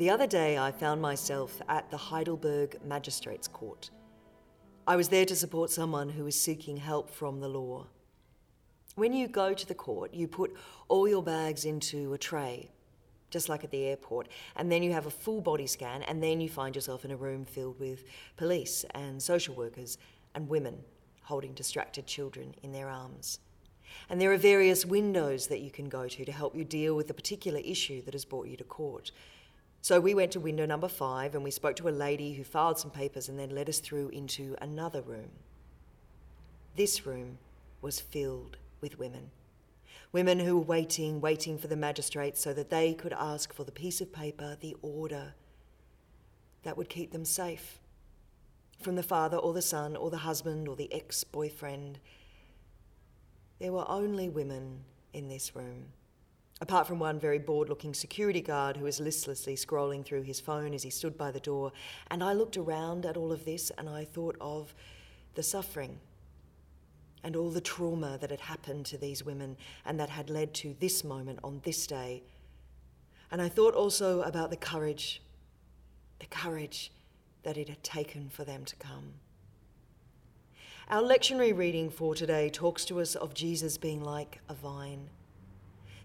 The other day, I found myself at the Heidelberg Magistrates Court. I was there to support someone who was seeking help from the law. When you go to the court, you put all your bags into a tray, just like at the airport, and then you have a full body scan, and then you find yourself in a room filled with police and social workers and women holding distracted children in their arms. And there are various windows that you can go to to help you deal with the particular issue that has brought you to court. So we went to window number five and we spoke to a lady who filed some papers and then led us through into another room. This room was filled with women. Women who were waiting, waiting for the magistrate so that they could ask for the piece of paper, the order that would keep them safe from the father or the son or the husband or the ex boyfriend. There were only women in this room, apart from one very bored looking security guard who was listlessly scrolling through his phone as he stood by the door. And I looked around at all of this and I thought of the suffering and all the trauma that had happened to these women and that had led to this moment on this day. And I thought also about the courage, the courage that it had taken for them to come. Our lectionary reading for today talks to us of Jesus being like a vine.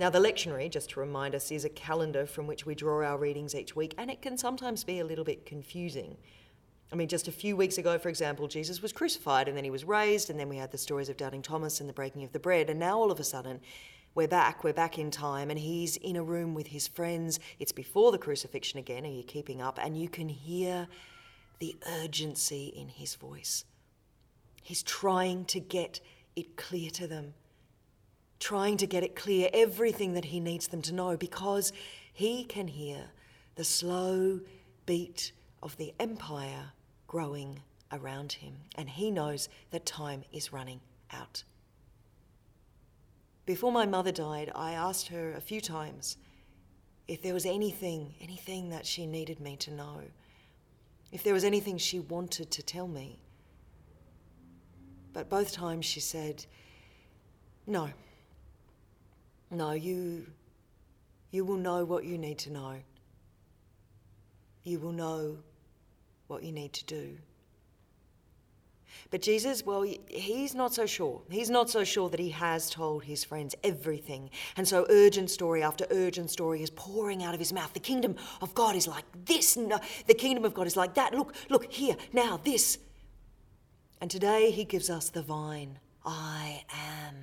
Now, the lectionary, just to remind us, is a calendar from which we draw our readings each week, and it can sometimes be a little bit confusing. I mean, just a few weeks ago, for example, Jesus was crucified and then he was raised, and then we had the stories of Doubting Thomas and the breaking of the bread. And now all of a sudden, we're back, we're back in time, and he's in a room with his friends. It's before the crucifixion again. Are you keeping up? And you can hear the urgency in his voice. He's trying to get it clear to them, trying to get it clear, everything that he needs them to know, because he can hear the slow beat of the empire growing around him, and he knows that time is running out. Before my mother died, I asked her a few times if there was anything, anything that she needed me to know, if there was anything she wanted to tell me. But both times she said, No. No, you you will know what you need to know. You will know what you need to do. But Jesus, well, he's not so sure. He's not so sure that he has told his friends everything. And so urgent story after urgent story is pouring out of his mouth. The kingdom of God is like this. No, the kingdom of God is like that. Look, look, here, now, this. And today he gives us the vine. I am.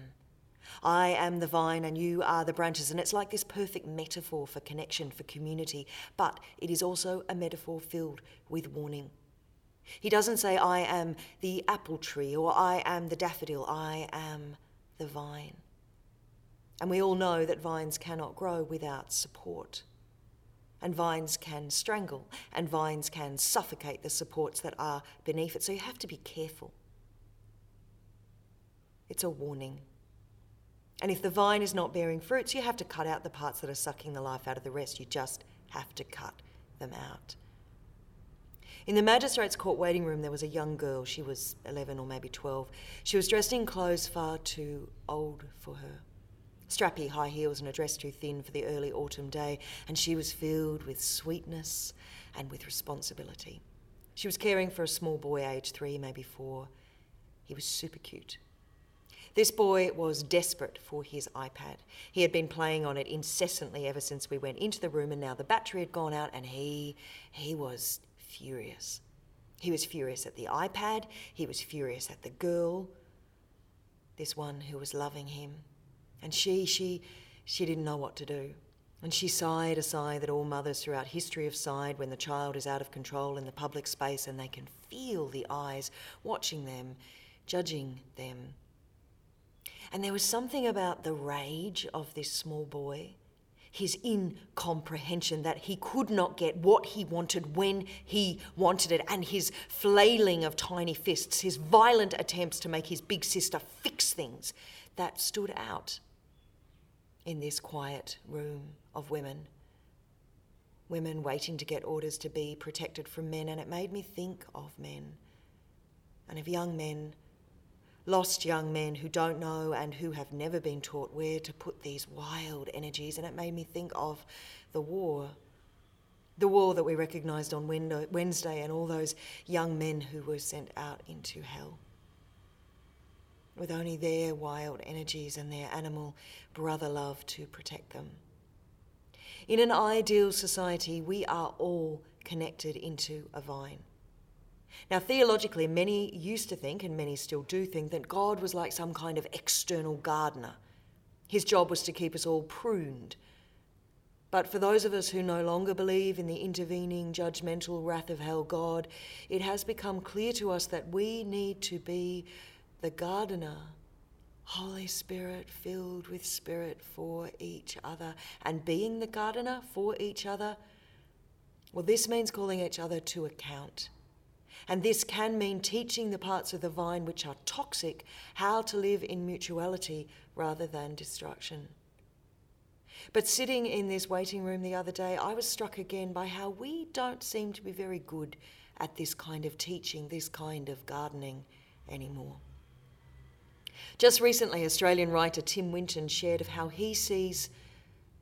I am the vine and you are the branches. And it's like this perfect metaphor for connection, for community, but it is also a metaphor filled with warning. He doesn't say, I am the apple tree or I am the daffodil, I am the vine. And we all know that vines cannot grow without support. And vines can strangle, and vines can suffocate the supports that are beneath it. So you have to be careful. It's a warning. And if the vine is not bearing fruits, you have to cut out the parts that are sucking the life out of the rest. You just have to cut them out. In the magistrate's court waiting room, there was a young girl. She was 11 or maybe 12. She was dressed in clothes far too old for her. Strappy high heels and a dress too thin for the early autumn day, and she was filled with sweetness and with responsibility. She was caring for a small boy, aged three, maybe four. He was super cute. This boy was desperate for his iPad. He had been playing on it incessantly ever since we went into the room, and now the battery had gone out, and he he was furious. He was furious at the iPad, he was furious at the girl, this one who was loving him. And she, she, she didn't know what to do. And she sighed a sigh that all mothers throughout history have sighed when the child is out of control in the public space and they can feel the eyes watching them, judging them, and there was something about the rage of this small boy, his incomprehension that he could not get what he wanted when he wanted it, and his flailing of tiny fists, his violent attempts to make his big sister fix things that stood out in this quiet room of women. Women waiting to get orders to be protected from men, and it made me think of men and of young men lost young men who don't know and who have never been taught where to put these wild energies. And it made me think of the war. The war that we recognised on Wednesday and all those young men who were sent out into hell. With only their wild energies and their animal brother love to protect them. In an ideal society, we are all connected into a vine. Now, theologically, many used to think, and many still do think, that God was like some kind of external gardener. His job was to keep us all pruned but for those of us who no longer believe in the intervening, judgmental wrath of hell God, it has become clear to us that we need to be the gardener, Holy Spirit filled with Spirit for each other. And being the gardener for each other, well, this means calling each other to account. And this can mean teaching the parts of the vine which are toxic how to live in mutuality rather than destruction. But sitting in this waiting room the other day, I was struck again by how we don't seem to be very good at this kind of teaching, this kind of gardening anymore. Just recently, Australian writer Tim Winton shared of how he sees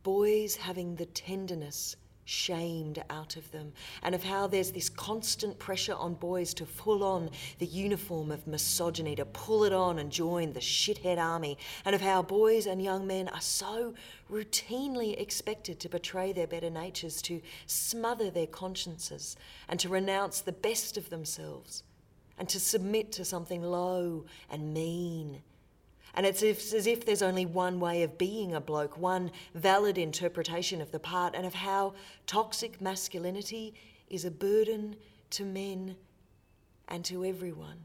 boys having the tenderness shamed out of them, and of how there's this constant pressure on boys to pull on the uniform of misogyny, to pull it on and join the shithead army, and of how boys and young men are so routinely expected to betray their better natures, to smother their consciences, and to renounce the best of themselves, and to submit to something low and mean and it's as if there's only one way of being a bloke, one valid interpretation of the part, and of how toxic masculinity is a burden to men and to everyone.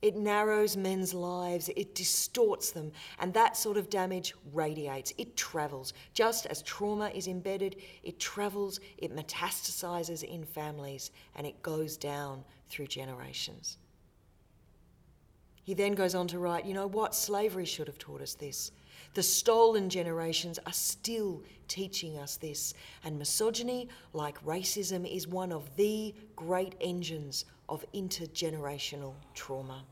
It narrows men's lives, it distorts them, and that sort of damage radiates. It travels. Just as trauma is embedded, it travels, it metastasizes in families, and it goes down through generations. He then goes on to write, you know what? Slavery should have taught us this. The stolen generations are still teaching us this. And misogyny, like racism, is one of the great engines of intergenerational trauma.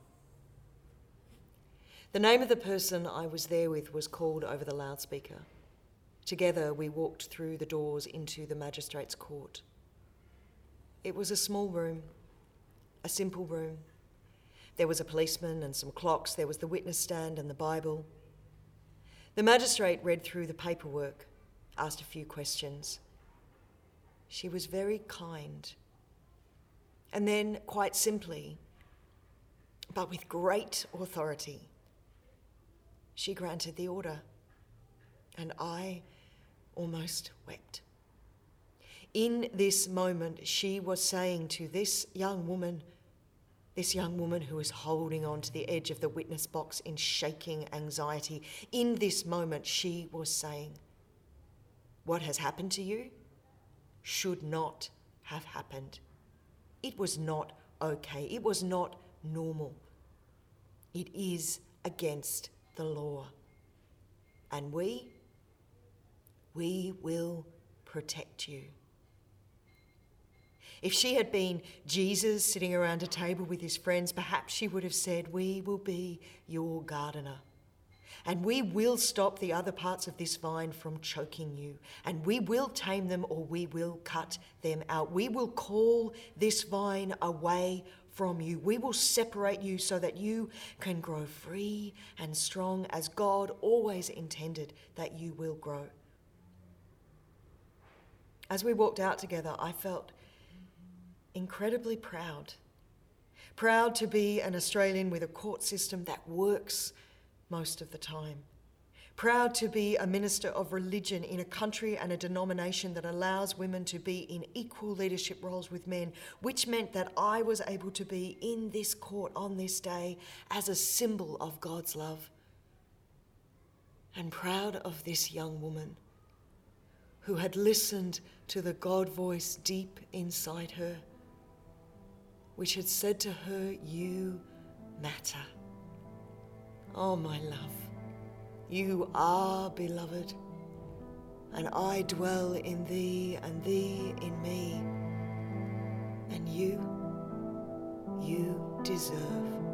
The name of the person I was there with was called over the loudspeaker. Together, we walked through the doors into the magistrate's court. It was a small room, a simple room there was a policeman and some clocks, there was the witness stand and the Bible. The magistrate read through the paperwork, asked a few questions. She was very kind. And then, quite simply, but with great authority, she granted the order. And I almost wept. In this moment, she was saying to this young woman, this young woman who is holding on to the edge of the witness box in shaking anxiety. In this moment, she was saying, What has happened to you should not have happened. It was not okay. It was not normal. It is against the law. And we, we will protect you. If she had been Jesus sitting around a table with his friends, perhaps she would have said, We will be your gardener. And we will stop the other parts of this vine from choking you. And we will tame them or we will cut them out. We will call this vine away from you. We will separate you so that you can grow free and strong as God always intended that you will grow. As we walked out together, I felt incredibly proud. Proud to be an Australian with a court system that works most of the time. Proud to be a minister of religion in a country and a denomination that allows women to be in equal leadership roles with men, which meant that I was able to be in this court on this day as a symbol of God's love. And proud of this young woman who had listened to the God voice deep inside her which had said to her, You matter. Oh, my love, you are beloved, and I dwell in thee, and thee in me. And you, you deserve